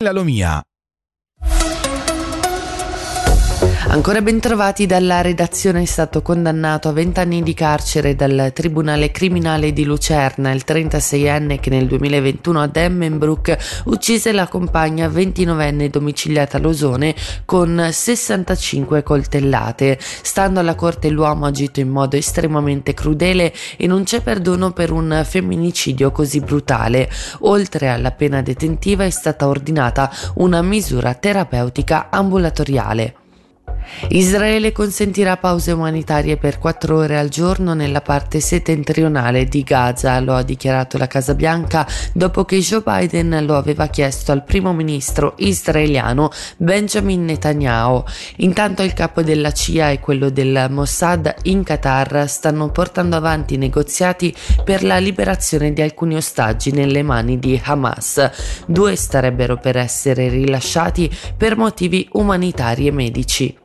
La Lomia. Ancora ben trovati dalla redazione è stato condannato a 20 anni di carcere dal Tribunale Criminale di Lucerna il 36enne che nel 2021 ad Emmenbrook uccise la compagna 29enne domiciliata a Losone con 65 coltellate. Stando alla corte l'uomo ha agito in modo estremamente crudele e non c'è perdono per un femminicidio così brutale. Oltre alla pena detentiva è stata ordinata una misura terapeutica ambulatoriale. Israele consentirà pause umanitarie per quattro ore al giorno nella parte settentrionale di Gaza, lo ha dichiarato la Casa Bianca dopo che Joe Biden lo aveva chiesto al primo ministro israeliano Benjamin Netanyahu. Intanto il capo della CIA e quello del Mossad in Qatar stanno portando avanti negoziati per la liberazione di alcuni ostaggi nelle mani di Hamas. Due starebbero per essere rilasciati per motivi umanitari e medici.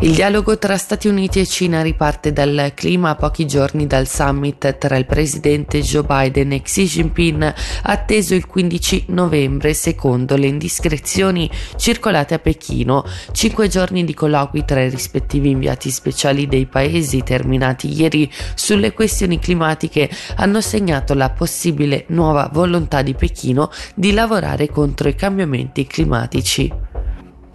Il dialogo tra Stati Uniti e Cina riparte dal clima a pochi giorni dal summit tra il presidente Joe Biden e Xi Jinping atteso il 15 novembre secondo le indiscrezioni circolate a Pechino. Cinque giorni di colloqui tra i rispettivi inviati speciali dei paesi terminati ieri sulle questioni climatiche hanno segnato la possibile nuova volontà di Pechino di lavorare contro i cambiamenti climatici.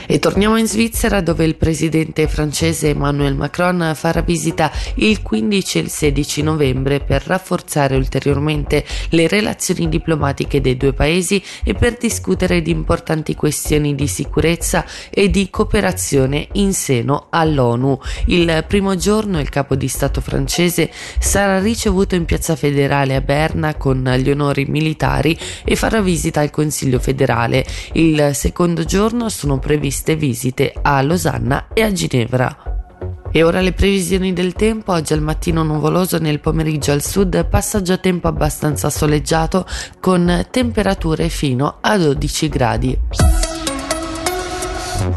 E torniamo in Svizzera dove il presidente francese Emmanuel Macron farà visita il 15 e il 16 novembre per rafforzare ulteriormente le relazioni diplomatiche dei due paesi e per discutere di importanti questioni di sicurezza e di cooperazione in seno all'ONU. Il primo giorno il capo di Stato francese sarà ricevuto in piazza federale a Berna con gli onori militari e farà visita al Consiglio federale. Il secondo giorno sono previsti previste visite a Losanna e a Ginevra. E ora le previsioni del tempo, oggi al mattino nuvoloso, nel pomeriggio al sud passaggio a tempo abbastanza soleggiato con temperature fino a 12 gradi.